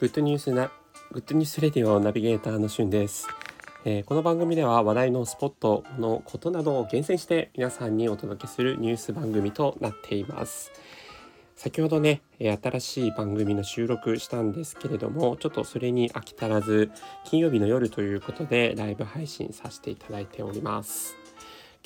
グッドニュースなグッドニュースレディオナビゲーターのしゅんです、えー、この番組では話題のスポットのことなどを厳選して皆さんにお届けするニュース番組となっています。先ほどね新しい番組の収録したんですけれどもちょっとそれに飽き足らず金曜日の夜ということでライブ配信させていただいております。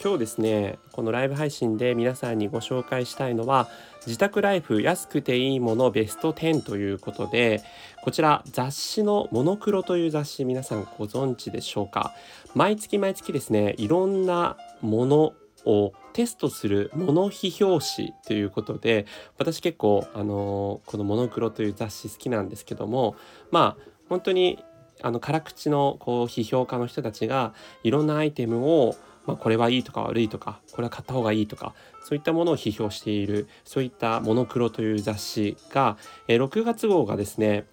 今日ですねこのライブ配信で皆さんにご紹介したいのは自宅ライフ安くていいものベスト10ということでこちら雑誌のモノクロという雑誌皆さんご存知でしょうか？毎月毎月ですねいろんなものをテストするモノ批評誌ということで私結構あのこのモノクロという雑誌好きなんですけどもまあ本当にあの辛口のこう批評家の人たちがいろんなアイテムをまあ、これはいいとか悪いとかこれは買った方がいいとかそういったものを批評しているそういったモノクロという雑誌が、え、6月号がですね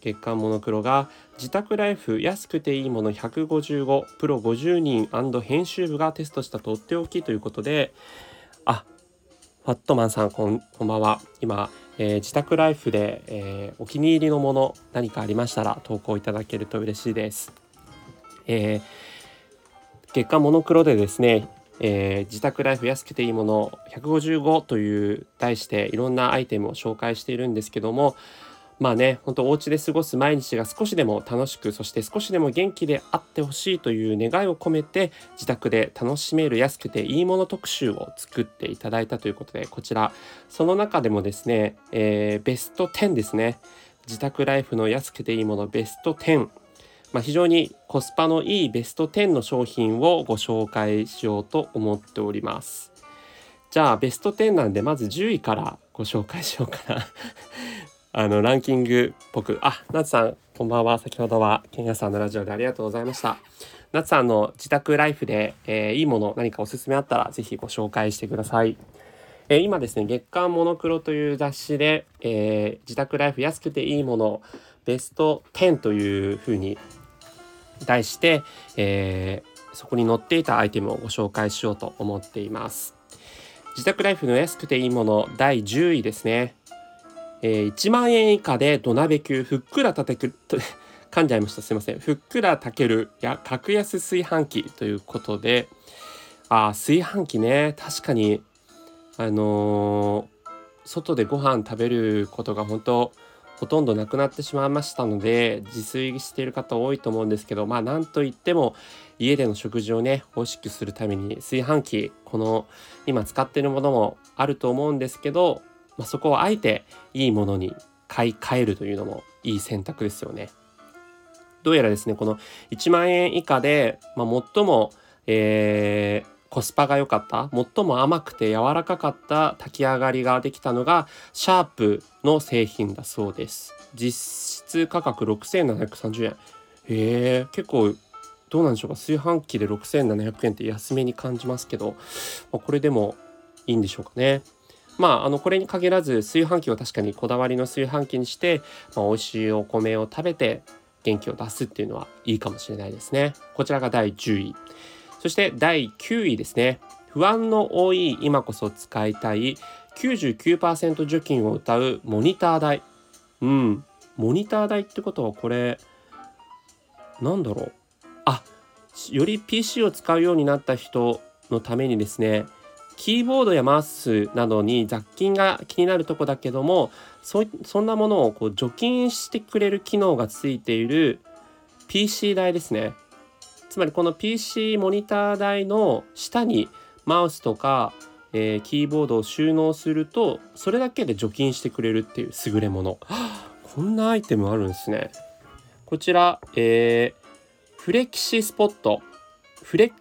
月刊モノクロが自宅ライフ安くていいもの155プロ50人編集部がテストしたとっておきということであファットマンさんこんこんばんは今、えー、自宅ライフで、えー、お気に入りのもの何かありましたら投稿いただけると嬉しいです。えー月刊モノクロでですね、えー、自宅ライフ安くていいもの155という題していろんなアイテムを紹介しているんですけどもまあねほんとお家で過ごす毎日が少しでも楽しくそして少しでも元気であってほしいという願いを込めて自宅で楽しめる安くていいもの特集を作っていただいたということでこちらその中でもですね、えー、ベスト10ですね。自宅ライフの安くていいものベスト10まあ、非常にコスパのいいベスト10の商品をご紹介しようと思っております。じゃあベスト10なんでまず10位からご紹介しようかな。あのランキングっぽく。あなつさんこんばんは。先ほどはケンヤさんのラジオでありがとうございました。なつさんの自宅ライフで、えー、いいもの何かおすすめあったら是非ご紹介してください。えー、今ですね月刊モノクロという雑誌で、えー、自宅ライフ安くていいものベスト10というふうに題して、えー、そこに載っていたアイテムをご紹介しようと思っています。自宅ライフの安くていいもの第10位ですね、えー、1万円以下で土鍋級ふっくら炊ける噛んじゃいました。すいません。ふっくら炊けるや格安炊飯器ということであ炊飯器ね。確かにあのー、外でご飯食べることが本当ほとんどなくなってしまいましたので自炊している方多いと思うんですけどまあなんといっても家での食事をね美味しくするために炊飯器この今使ってるものもあると思うんですけど、まあ、そこをあえていいものに買い替えるというのもいい選択ですよね。どうやらですねこの1万円以下で、まあ、最も、えーコスパが良かった最も甘くて柔らかかった炊き上がりができたのがシャープの製品だそうです実質価格6730円へえ結構どうなんでしょうか？炊飯器で6700円って安めに感じますけど、まあ、これでもいいんでしょうかねまあ、あのこれに限らず炊飯器を確かにこだわりの炊飯器にして、まあ、美味しいお米を食べて元気を出すっていうのはいいかもしれないですね。こちらが第10位。そして第9位ですね。不安の多い今こそ使いたい99%除菌を謳うモニター代。うん。モニター代ってことはこれ、なんだろう。あ、より PC を使うようになった人のためにですね、キーボードやマウスなどに雑菌が気になるとこだけどもそそんなものをこう除菌してくれる機能がついている PC 台ですねつまりこの PC モニター台の下にマウスとか、えー、キーボードを収納するとそれだけで除菌してくれるっていう優れもの。こんなアイテムあるんですね。こちら、えー、フレキシスポット。フレ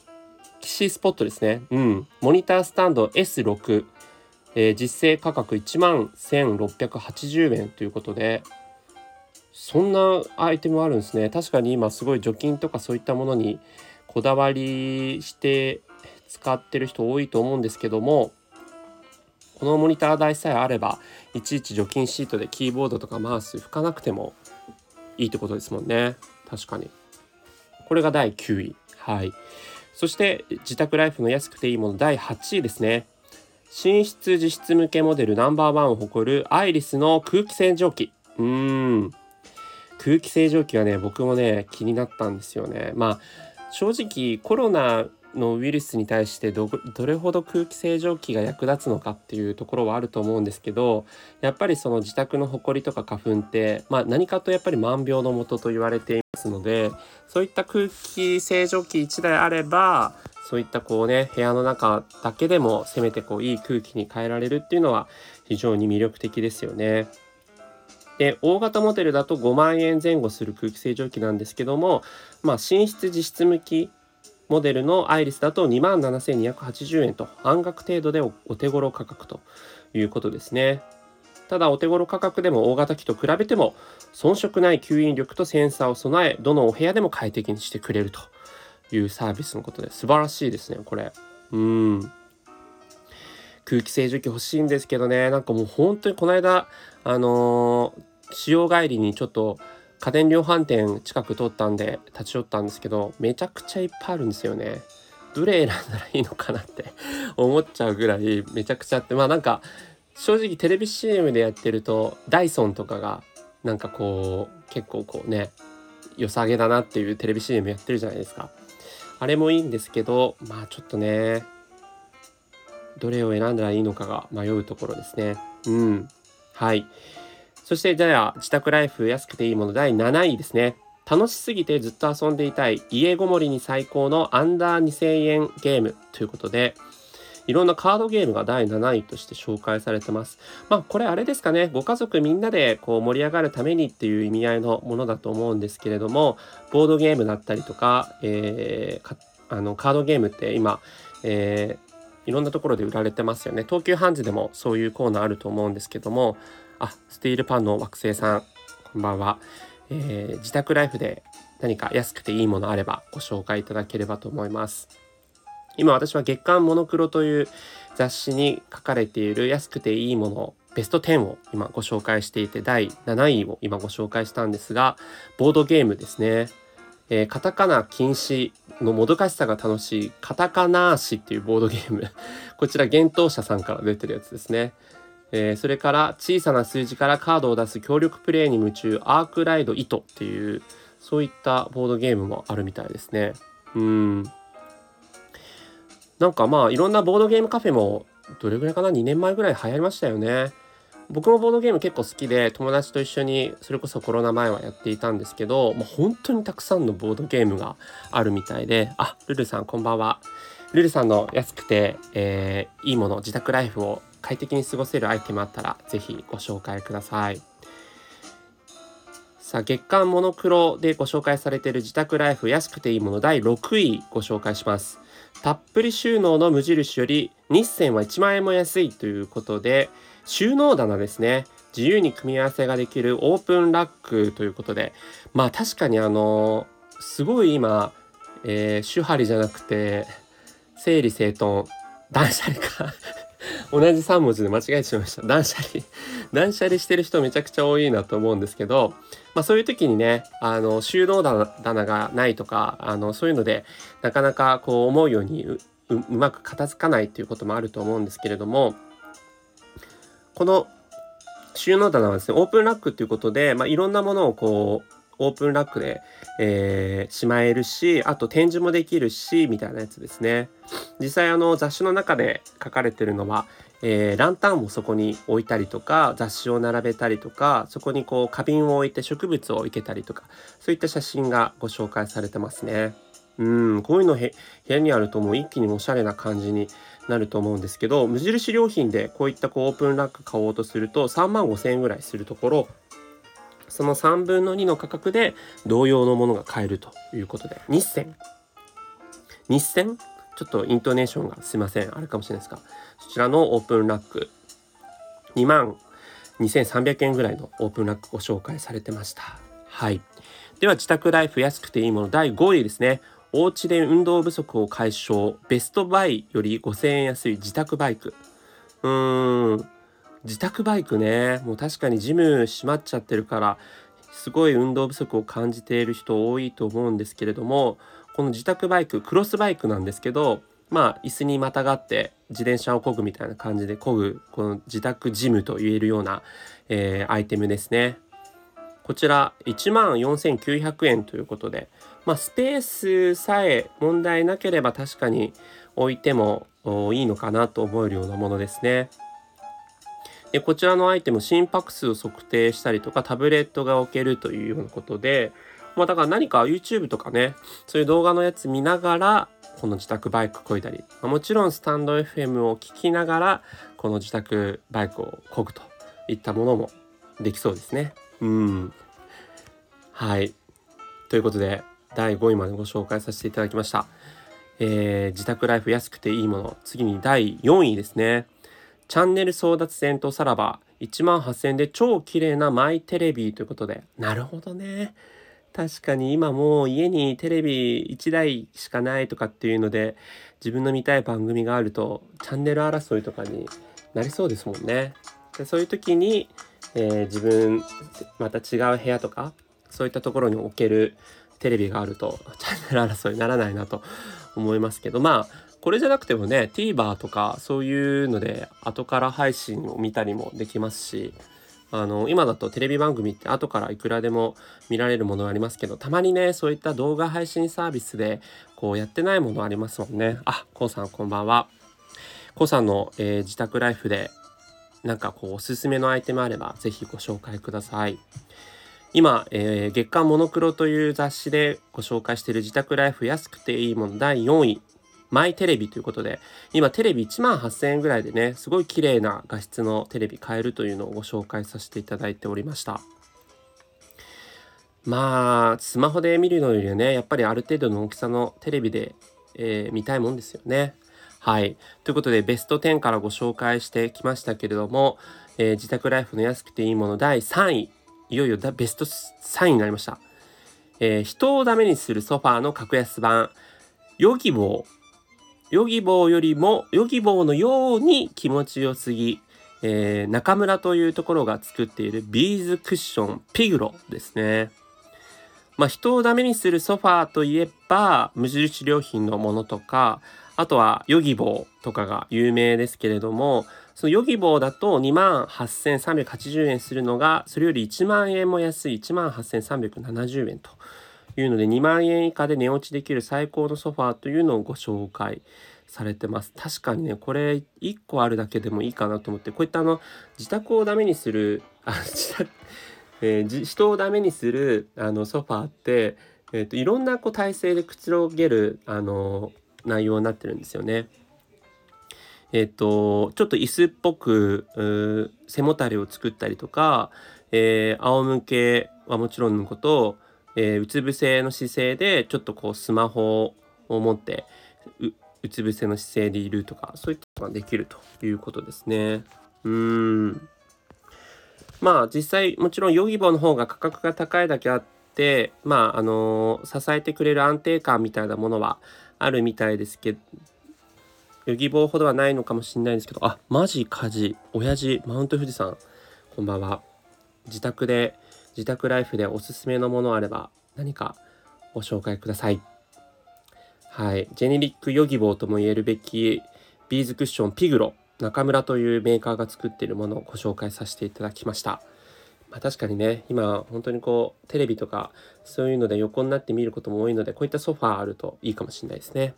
キシスポットですね。うん。モニタースタンド S6 えー、実勢価格1万1680円ということでそんなアイテムあるんですね。確かに今すごい除菌とかそういったものにこだわりして使ってる人多いと思うんですけどもこのモニター台さえあればいちいち除菌シートでキーボードとかマウス拭かなくてもいいってことですもんね。確かに。これが第9位。はい。そして自宅ライフの安くていいもの第8位ですね。寝室自室向けモデルナンバーワンを誇るアイリスの空気清浄機。うーん。空気清浄機はね僕もね気になったんですよねまあ正直コロナのウイルスに対してどれほど空気清浄機が役立つのかっていうところはあると思うんですけどやっぱりその自宅のほこりとか花粉って、まあ、何かとやっぱり万病のもとと言われていますのでそういった空気清浄機1台あればそういったこうね部屋の中だけでもせめてこういい空気に変えられるっていうのは非常に魅力的ですよね。で大型モデルだと5万円前後する空気清浄機なんですけども、まあ、寝室実質向きモデルのアイリスだと2万7280円と半額程度でお手頃価格ということですね。ただお手頃価格でも大型機と比べても遜色ない吸引力とセンサーを備えどのお部屋でも快適にしてくれるというサービスのことで素晴らしいですねこれ。うん空気清浄機欲しいんですけどねなんかもう本当にこの間あのー、使用帰りにちょっと家電量販店近く通ったんで立ち寄ったんですけどめちゃくちゃいっぱいあるんですよね。どれ選んだらいいのかなって 思っちゃうぐらいめちゃくちゃあってまあなんか正直テレビ CM でやってるとダイソンとかがなんかこう結構こうね良さげだなっていうテレビ CM やってるじゃないですか。あれもいいんですけどまあちょっとねどれを選んだらいいのかが迷うところですね。うん。はい。そしてじゃあ自宅ライフ安くていいもの第7位ですね。楽しすぎてずっと遊んでいたい家ごもりに最高のアンダー2000円ゲームということでいろんなカードゲームが第7位として紹介されてます。まあこれあれですかねご家族みんなでこう盛り上がるためにっていう意味合いのものだと思うんですけれどもボードゲームだったりとか,、えー、あのカードゲームって今、え、いろんなところで売られてますよね東急ハンズでもそういうコーナーあると思うんですけどもあ、スティールパンの惑星さん、こんばんは。えー、自宅ライフで何か安くていいものあればご紹介いただければと思います。今私は月刊モノクロという雑誌に書かれている安くていいものベスト10を今ご紹介していて第7位を今ご紹介したんですがボードゲームですね、えー、カタカナ禁止のもどかしさが楽しいカタカナーシっていうボードゲーム。こちら幻冬者さんから出てるやつですね。えー、それから小さな数字からカードを出す協力プレイに夢中アークライド糸っていうそういったボードゲームもあるみたいですね。うん。なんかまあいろんなボードゲームカフェもどれぐらいかな？2年前ぐらい流行りましたよね。僕もボードゲーム結構好きで友達と一緒にそれこそコロナ前はやっていたんですけどもう本当にたくさんのボードゲームがあるみたいであルルさんこんばんはルルさんの安くて、えー、いいもの自宅ライフを快適に過ごせるアイテムあったら是非ご紹介ください。さあ月間モノクロでご紹介されている自宅ライフ安くていいもの第6位ご紹介します。たっぷり収納の無印より日銭は1万円も安いということで収納棚ですね自由に組み合わせができるオープンラックということでまあ確かにあのすごい今、えー、手張りじゃなくて整理整頓断捨離か 同じ3文字で間違えてしまいました。断捨離。断捨離してる人めちゃくちゃ多いなと思うんですけど、まあそういう時にね、あの、収納棚がないとか、あの、そういうので、なかなかこう思うようにううまく片付かないっていうこともあると思うんですけれども、この収納棚はですね、オープンラックっていうことで、まあいろんなものをこう、オープンラックで、えー、しまえるし、あと展示もできるし、みたいなやつですね。実際あの雑誌の中で書かれてるのは、えー、ランタンをそこに置いたりとか雑誌を並べたりとかそこにこう花瓶を置いて植物を生けたりとかそういった写真がご紹介されてますね。うんこういうの部屋にあるともう一気におしゃれな感じになると思うんですけど無印良品でこういったこうオープンラック買おうとすると3万5,000円ぐらいするところその3分の2の価格で同様のものが買えるということで。日銭。日銭？ちょっとイントネーションがすいません。あれかもしれないですか？そちらのオープンラック。2万2300円ぐらいのオープンラックご紹介されてました。はい。では自宅ライフ安くていいもの第5位ですね。お家で運動不足を解消。ベストバイより5000円安い自宅バイク。うーん。自宅バイクね。もう確かにジム閉まっちゃってるからすごい運動不足を感じている人多いと思うんですけれどもこの自宅バイククロスバイクなんですけどまあ椅子にまたがって自転車を漕ぐみたいな感じで漕ぐこの自宅ジムと言えるような、えー、アイテムですね。こちら1万4900円ということで、まあ、スペースさえ問題なければ確かに置いてもいいのかなと思えるようなものですね。でこちらのアイテム心拍数を測定したりとかタブレットが置けるというようなことで、まあ、だから何か YouTube とかねそういう動画のやつ見ながらこの自宅バイクこいだり、まあ、もちろんスタンド FM を聞きながらこの自宅バイクをこぐといったものもできそうですね。うん。はい。ということで、第5位までご紹介させていただきました。えー、自宅ライフ安くていいもの。次に第4位ですね。チャンネル争奪戦とさらば、1万8000円で超綺麗なマイテレビということで。なるほどね。確かに今もう家にテレビ1台しかないとかっていうので自分の見たい番組があるとチャンネル争いとかになりそうですもんね。でそういう時にえー、自分また違う部屋とかそういったところに置けるテレビがあるとチャンネル争いにならないなと思いますけどまあこれじゃなくてもね TVer とかそういうので後から配信を見たりもできますしあの今だとテレビ番組って後からいくらでも見られるものありますけどたまにねそういった動画配信サービスでこうやってないものありますもんねあこうさんこんばんはこうさんの、えー、自宅ライフでなんかこうおすすめのアイテムあればぜひご紹介ください。今、えー、月刊モノクロという雑誌でご紹介している自宅ライフ安くていいもの第4位。マイテレビということで、今テレビ1万8000円ぐらいでね、すごい綺麗な画質のテレビ買えるというのをご紹介させていただいておりました。まあ、スマホで見るのよりはね、やっぱりある程度の大きさのテレビで、えー、見たいもんですよね。はい。ということで、ベスト10からご紹介してきましたけれども、えー、自宅ライフの安くていいもの第3位。いよいよベスト3になりました。えー、人をダメにするソファーの格安版、ヨギボー。ヨギボーよりも、ヨギボーのように気持ちよすぎ、えー、中村というところが作っているビーズクッションピグロですね。まあ、人をダメにするソファーといえば、無印良品のものとか、あとはヨギボーとかが有名ですけれどもそのヨギボーだと2万8380円するのがそれより1万円も安い1万8370円というので2万円以下で寝落ちできる最高のソファーというのをご紹介されてます確かにねこれ1個あるだけでもいいかなと思ってこういったあの自宅をダメにするあ自宅、えー、人をダメにするあのソファーって、えーと、いろんなこう体勢でくつろげるあの内容になってるんですよね。えっ、とちょっと椅子っぽく背もたれを作ったりとか、えー、仰向けはもちろんのこと、えー、うつ伏せの姿勢でちょっとこうスマホを持ってうつ伏せの姿勢でいるとかそういったのができるということですね。うんまあ実際もちろんヨギボーの方が価格が高いだけあってまああのー、支えてくれる安定感みたいなものはあるみたいですけど、ヨギボーほどはないのかもしれないんですけど、あ、マジ火事、親父、マウント富士山、こんばんは。自宅で、自宅ライフでおすすめのものあれば何かご紹介ください。はい。ジェネリックヨギボーとも言えるべきビーズクッションピグロ中村というメーカーが作っているものをご紹介させていただきました。まあ、確かにね今本当にこうテレビとかそういうので横になって見ることも多いのでこういったソファーあるといいかもしれないですね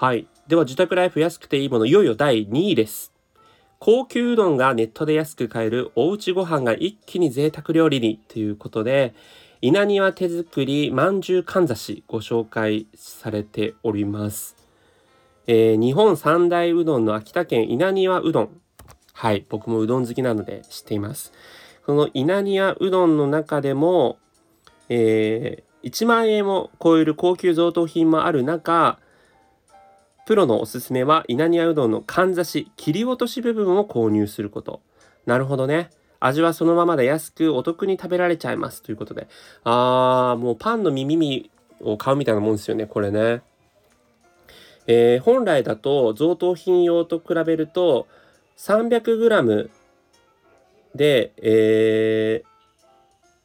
はい。では自宅ライフ安くていいものいよいよ第2位です。高級うどんがネットで安く買えるおうちご飯が一気に贅沢料理にということで稲庭手作りまんじゅうかんざしご紹介されております、えー、日本三大うどんの秋田県稲庭うどん。はい。僕もうどん好きなので知っています。その稲庭うどんの中でも、えー、1万円を超える高級贈答品もある中プロのおすすめは稲庭うどんのかんざし切り落とし部分を購入すること。なるほどね。味はそのままで安くお得に食べられちゃいますということで。あーもうパンの耳を買うみたいなもんですよねこれね。えー、本来だと贈答品用と比べると 300g で、え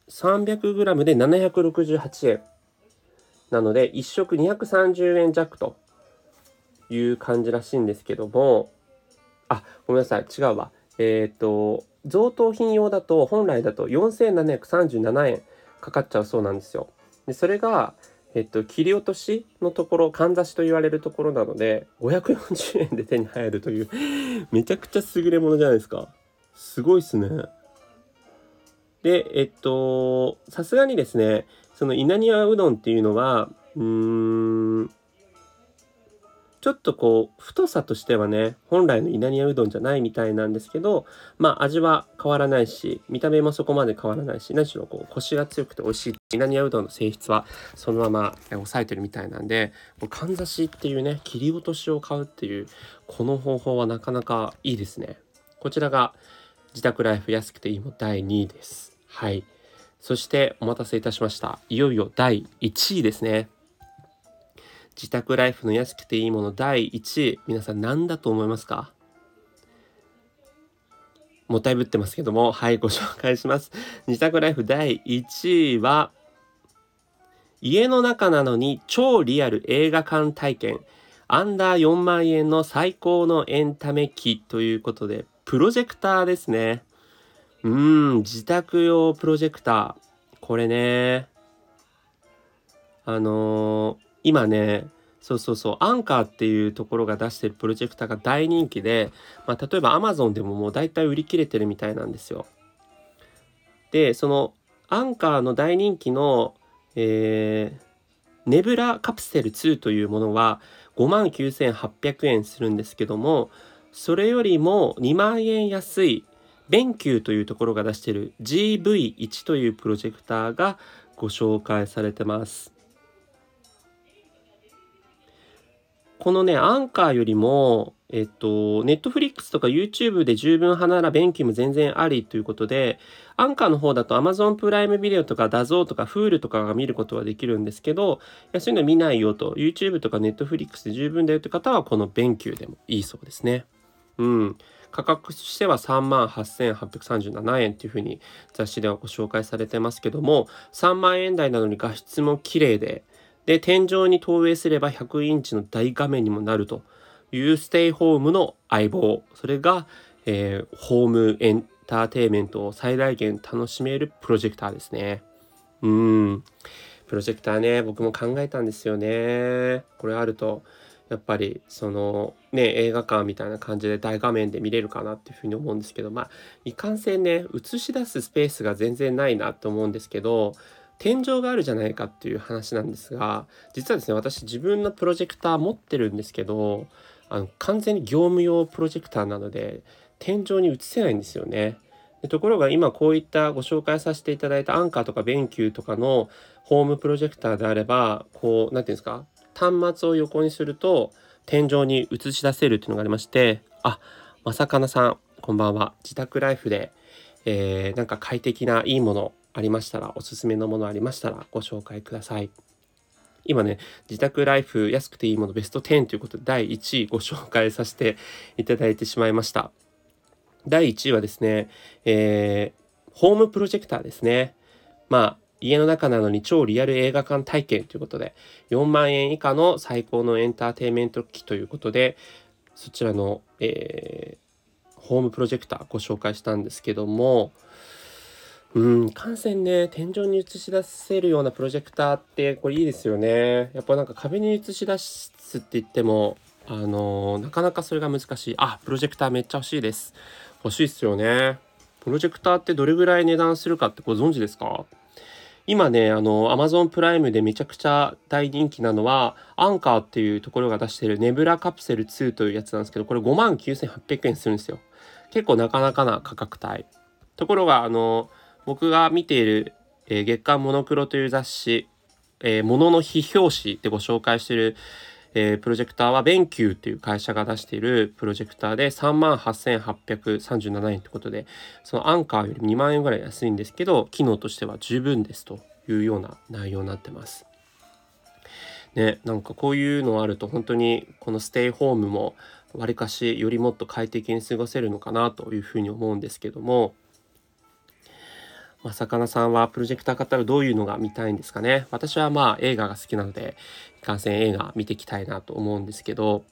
ー、300g で768円。なので、1食230円弱と。いう感じらしいんですけども、あ、ごめんなさい。違うわ。えっ、ー、と、贈答品用だと本来だと4737円かかっちゃうそうなんですよ。でそれが、えっと、切り落としのところかんざしと言われるところなので540円で手に入るというめちゃくちゃ優れものじゃないですか。すごいっすね。でえっとさすがにですねその稲庭うどんっていうのはうーんちょっとこう太さとしてはね本来の稲庭うどんじゃないみたいなんですけどまあ味は変わらないし見た目もそこまで変わらないし何しろこうコシが強くて美味しい。稲庭うどんの性質はそのまま抑えてるみたいなんでかんざしっていうね切り落としを買うっていうこの方法はなかなかいいですね。こちらが自宅ライフ安くていいも第2位です。はい。そしてお待たせいたしました。いよいよ第1位ですね。自宅ライフの安くていいもの第1位皆さん何だと思いますか？もったいぶってますけどもはいご紹介します。自宅ライフ第1位は家の中なのに超リアル映画館体験。アンダー4万円の最高のエンタメ機ということでプロジェクターですね。うん自宅用プロジェクター。これね。あのー今ねそうそうそうアンカーっていうところが出してるプロジェクターが大人気で、まあ、例えば Amazon でももう大体売り切れてるみたいなんですよ。でそのアンカーの大人気の、えー、ネブラカプセル2というものは5万9800円するんですけどもそれよりも2万円安いベンキューというところが出している GV1 というプロジェクターがご紹介されてます。このね、アンカーよりも、えっと、ネットフリックスとか YouTube で十分派なら便器も全然ありということで、アンカーの方だと Amazon プライムビデオとか画像とか Hulu とかが見ることはできるんですけど、いやそういうの見ないよと、YouTube とかネットフリックスで十分だよという方は、この便器でもいいそうですね。うん。価格としては3万8837円っていうふうに雑誌ではご紹介されてますけども、3万円台なのに画質も綺麗で、で、天井に投影すれば100インチの大画面にもなるというステイホームの相棒。それが、えー、ホームエンターテイメントを最大限楽しめるプロジェクターですね。うん。プロジェクターね、僕も考えたんですよね。これあると、やっぱりそのね映画館みたいな感じで大画面で見れるかなっていうふうに思うんですけどまあいかんせんね映し出すスペースが全然ないなと思うんですけど天井があるじゃないかっていう話なんですが実はですね私自分のプロジェクター持ってるんですけどあの完全に業務用プロジェクターなので天井に映せないんですよね。でところが今こういったご紹介させていただいたアンカーとかベンキューとかのホームプロジェクターであればこう何て言うんですか端末を横にすると天井に映し出せるっていうのがありましてあまさかなさんこんばんは自宅ライフで、えー、なんか快適ないいものありましたら、おすすめのものありましたらご紹介ください。今ね、自宅ライフ安くていいものベスト10ということで第1位ご紹介させていただいてしまいました。第1位はですね、えー、ホームプロジェクターですね。まあ、家の中なのに超リアル映画館体験ということで、4万円以下の最高のエンターテインメント機ということで、そちらの、えー、ホームプロジェクターご紹介したんですけども、うん、感染ね、天井に映し出せるようなプロジェクターってこれいいですよね。やっぱなんか壁に映し出すって言っても、あのー、なかなかそれが難しい。あ、プロジェクターめっちゃ欲しいです。欲しいっすよね。プロジェクターってどれぐらい値段するかってご存知ですか？今ね、あの、Amazon プライムでめちゃくちゃ大人気なのは、アンカーっていうところが出してるネブラカプセル2というやつなんですけど、これ59,800円するんですよ。結構なかなかな価格帯。ところが、あの、僕が見ている、えー、月刊モノクロという雑誌、えー、ものの非表紙でご紹介している、えー、プロジェクターはベンキューっていう会社が出しているプロジェクターで38,837円ってことでそのアンカーより2万円ぐらい安いんですけど機能としては十分ですというような内容になってます。ね、なんかこういうのあると本当にこのステイホームもわりかしよりもっと快適に過ごせるのかなというふうに思うんですけどもまあ、魚さんはプロジェクター買ったらどういうのが見たいんですかね。私はまあ映画が好きなので、いかんせん映画見ていきたいなと思うんですけど、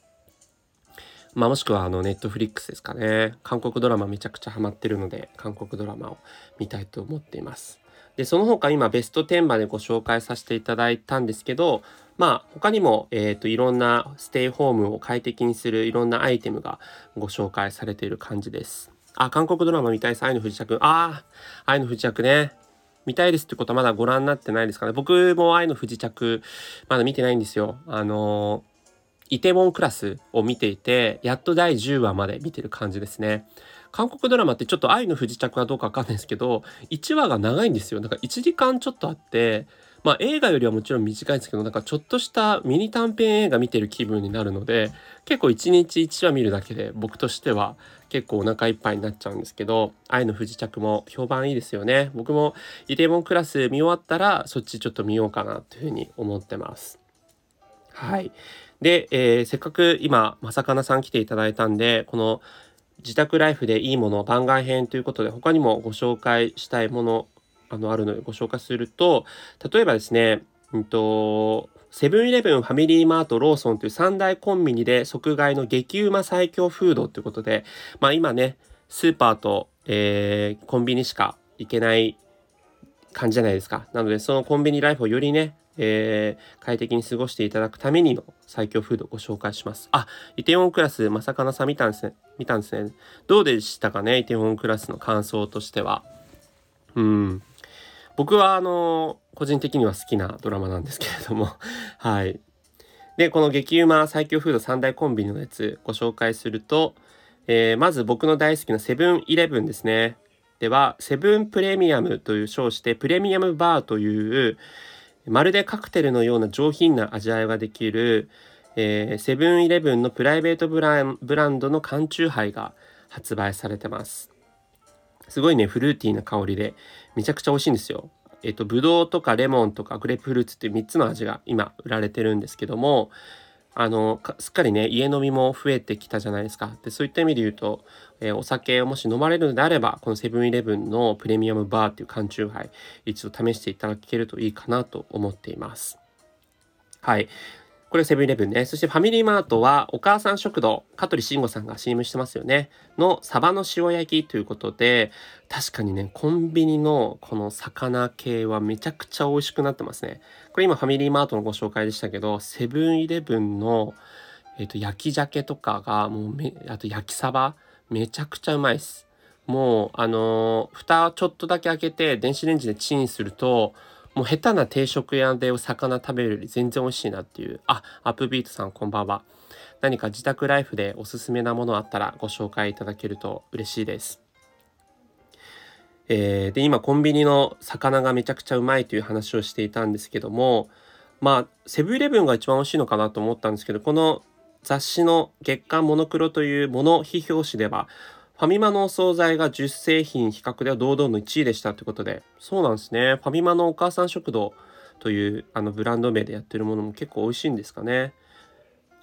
まあ、もしくはあのネットフリックスですかね。韓国ドラマめちゃくちゃハマってるので韓国ドラマを見たいと思っています。でその他今ベスト10までご紹介させていただいたんですけどまあ他にも、えーと、いろんなステイホームを快適にするいろんなアイテムがご紹介されている感じです。あ韓国ドラマ見たいです。愛の不時着。ああ愛の不時着ね。見たいですってことはまだご覧になってないですかね。僕も愛の不時着まだ見てないんですよ。あのイテウォンクラスを見ていて、やっと第10話まで見てる感じですね。韓国ドラマってちょっと愛の不時着はどうかわかんないですけど、1話が長いんですよ。だから1時間ちょっとあって、まあ映画よりはもちろん短いんですけど、なんかちょっとしたミニ短編映画見てる気分になるので、結構1日1話見るだけで僕としては結構お腹いっぱいになっちゃうんですけど、愛の不時着も評判いいですよね。僕もイテウォンクラス見終わったらそっちちょっと見ようかなというふうに思ってます。はい。で、えー、せっかく今、まさかなさん来ていただいたんで、この自宅ライフでいいもの番外編ということで、他にもご紹介したいもの、あの、あるのでご紹介すると、例えばですね、うんと、セブンイレブン、ファミリーマート、ローソンという三大コンビニで即買いの激うま最強フードということで、まあ今ね、スーパーと、えー、コンビニしか行けない感じじゃないですか。なので、そのコンビニライフをよりね、えー、快適に過ごしていただくためにの最強フードをご紹介します。あ、イテウォンクラス、まさかなさん見たんですね。見たんですね。どうでしたかね、イテウォンクラスの感想としては。うん。僕は、あの、個人的には好きなドラマなんですけれども、はい。で、この激うま最強フード三大コンビニのやつご紹介すると、えー、まず僕の大好きなセブンイレブンですね。では、セブンプレミアムという称して、プレミアムバーという、まるでカクテルのような上品な味わいができる、えセブンイレブンのプライベートブランドの缶チューハイが発売されてます。すごいね、フルーティーな香りで、めちゃくちゃ美味しいんですよ。えっと、ブドウとかレモンとかグレープフルーツっていう3つの味が今売られてるんですけども、あのすっかりね家飲みも増えてきたじゃないですか。でそういった意味で言うと、えー、お酒をもし飲まれるのであればこのセブンイレブンのプレミアムバーっていう缶チューハイ一度試していただけるといいかなと思っています。はい。これセブンイレブンね。そしてファミリーマートはお母さん食堂、香取慎吾さんが CM してますよね。のサバの塩焼きということで、確かにね、コンビニのこの魚系はめちゃくちゃ美味しくなってますね。これ今ファミリーマートのご紹介でしたけど、セブンイレブンの、えー、と焼き鮭とかがもうめ、あと焼きサバ、めちゃくちゃうまいです。もう、あのー、蓋ちょっとだけ開けて電子レンジでチンすると、もう下手な定食屋でお魚食べるより全然美味しいなっていう。あ、アップビートさんこんばんは。何か自宅ライフでおすすめなものあったらご紹介いただけると嬉しいです。えー、で、今コンビニの魚がめちゃくちゃうまいという話をしていたんですけども、まあ、セブンイレブンが一番美味しいのかなと思ったんですけど、この雑誌の月刊モノクロというモノ非表紙では、ファミマのお惣菜が10製品比較では堂々の1位でしたということで、そうなんですね。ファミマのお母さん食堂というあのブランド名でやってるものも結構美味しいんですかね。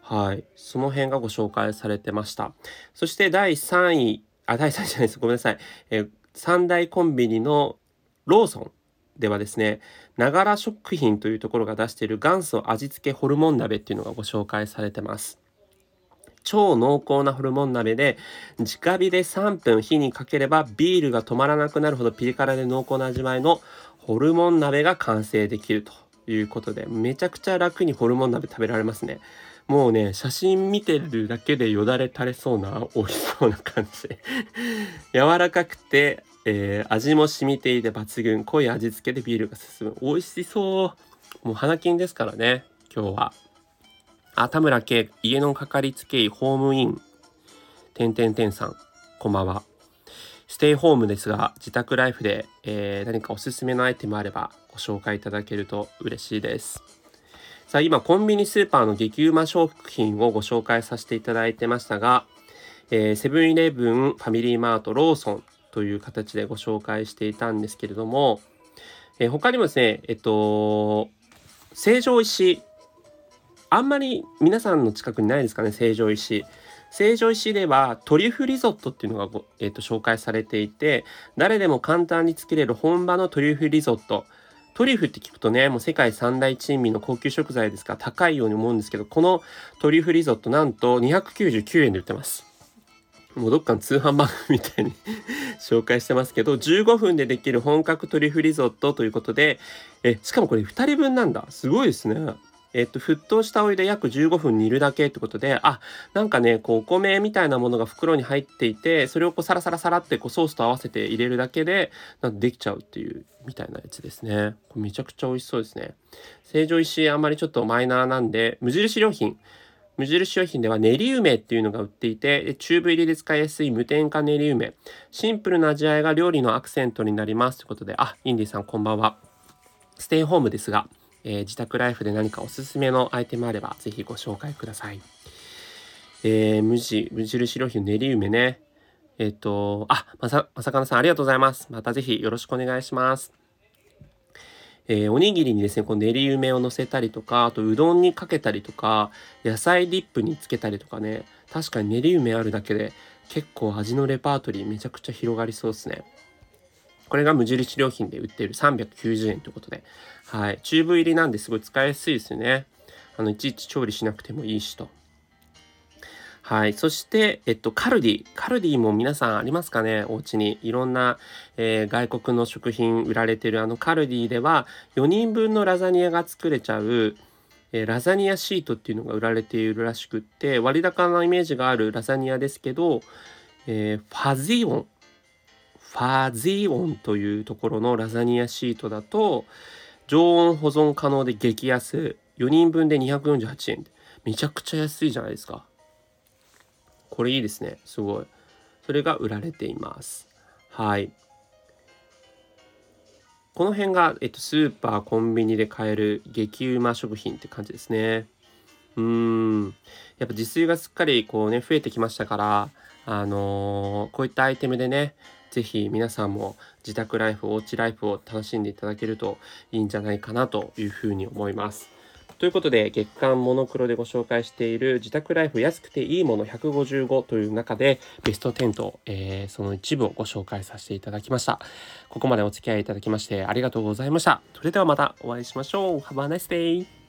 はい。その辺がご紹介されてました。そして第3位、あ、第3位じゃないです。ごめんなさい。えー、三大コンビニのローソンではですね、ながら食品というところが出している元祖味付けホルモン鍋っていうのがご紹介されてます。超濃厚なホルモン鍋で直火で3分火にかければビールが止まらなくなるほどピリ辛で濃厚な味わいのホルモン鍋が完成できると。いうことでめちゃくちゃ楽にホルモン鍋食べられますね。もうね写真見てるだけでよだれ垂れそうな美味しそうな感じ。柔らかくて、えー、味も染みていて抜群。濃い味付けでビールが進む。美味しそう。もう花金ですからね今日は。あ、田村圭、家のかかりつけ医ホームイン、てんてんてんさん、こんばんは。ステイホームですが、自宅ライフで、えー、何かおすすめのアイテムあればご紹介いただけると嬉しいです。さあ、今、コンビニスーパーの激うま商品をご紹介させていただいてましたが、えー、セブンイレブン、ファミリーマート、ローソンという形でご紹介していたんですけれども、えー、他にもですね、えっと、成城石あんまり皆さんの近くにないですかね成城石成城石ではトリュフリゾットっていうのがえーと、紹介されていて誰でも簡単に作れる本場のトリュフリゾットトリュフって聞くとね、もう世界三大珍味の高級食材ですから高いように思うんですけど、このトリュフリゾットなんと299円で売ってます。もうどっかの通販番組みたいに 紹介してますけど、15分でできる本格トリュフリゾットということで、え、しかもこれ2人分なんだ。すごいですね。えっと、沸騰したお湯で約15分煮るだけってことで、あ、なんかね、こう、お米みたいなものが袋に入っていて、それをこう、サラサラサラってこう、ソースと合わせて入れるだけで、なんできちゃうっていう、みたいなやつですね。これめちゃくちゃ美味しそうですね。成城石井あんまりちょっとマイナーなんで、無印良品。無印商品では練り梅っていうのが売っていて、チューブ入りで使いやすい無添加練り梅。シンプルな味わいが料理のアクセントになります。ということで、あ、インディさんこんばんは。ステイホームですが、えー、自宅ライフで何かおすすめのアイテムあれば、ぜひご紹介ください。えー、無地、無印良品練り梅ね。えっ、と、あ、まさ、まさかなさんありがとうございます。またぜひよろしくお願いします。えー、おにぎりにですね、この練り梅を乗せたりとか、あとうどんにかけたりとか、野菜ディップにつけたりとかね、確かに練り梅あるだけで結構味のレパートリーめちゃくちゃ広がりそうですね。これが無印良品で売っている390円ということで、はい。チューブ入りなんですごい使いやすいですよね。あの、いちいち調理しなくてもいいしと。はい。そして、えっと、カルディ。カルディも皆さんありますかね？お家に。いろんな、えー、外国の食品売られてるあのカルディでは、4人分のラザニアが作れちゃう、えー、ラザニアシートっていうのが売られているらしくって、割高なイメージがあるラザニアですけど、えー、ファジオン。ファジオンというところのラザニアシートだと、常温保存可能で激安。4人分で248円。めちゃくちゃ安いじゃないですか。これいいですね。すごい。それが売られています。はい。この辺が、えっと、スーパー、コンビニで買える激うま食品って感じですね。うーん。やっぱ自炊がすっかりこうね、増えてきましたから、あのー、こういったアイテムでね、是非皆さんも自宅ライフ、おうちライフを楽しんでいただけるといいんじゃないかなというふうに思います。ということで、月間モノクロでご紹介している自宅ライフ安くていいもの155という中で、ベスト10と、えー、その一部をご紹介させていただきました。ここまでお付き合いいただきましてありがとうございました。それではまたお会いしましょう。Have a nice day!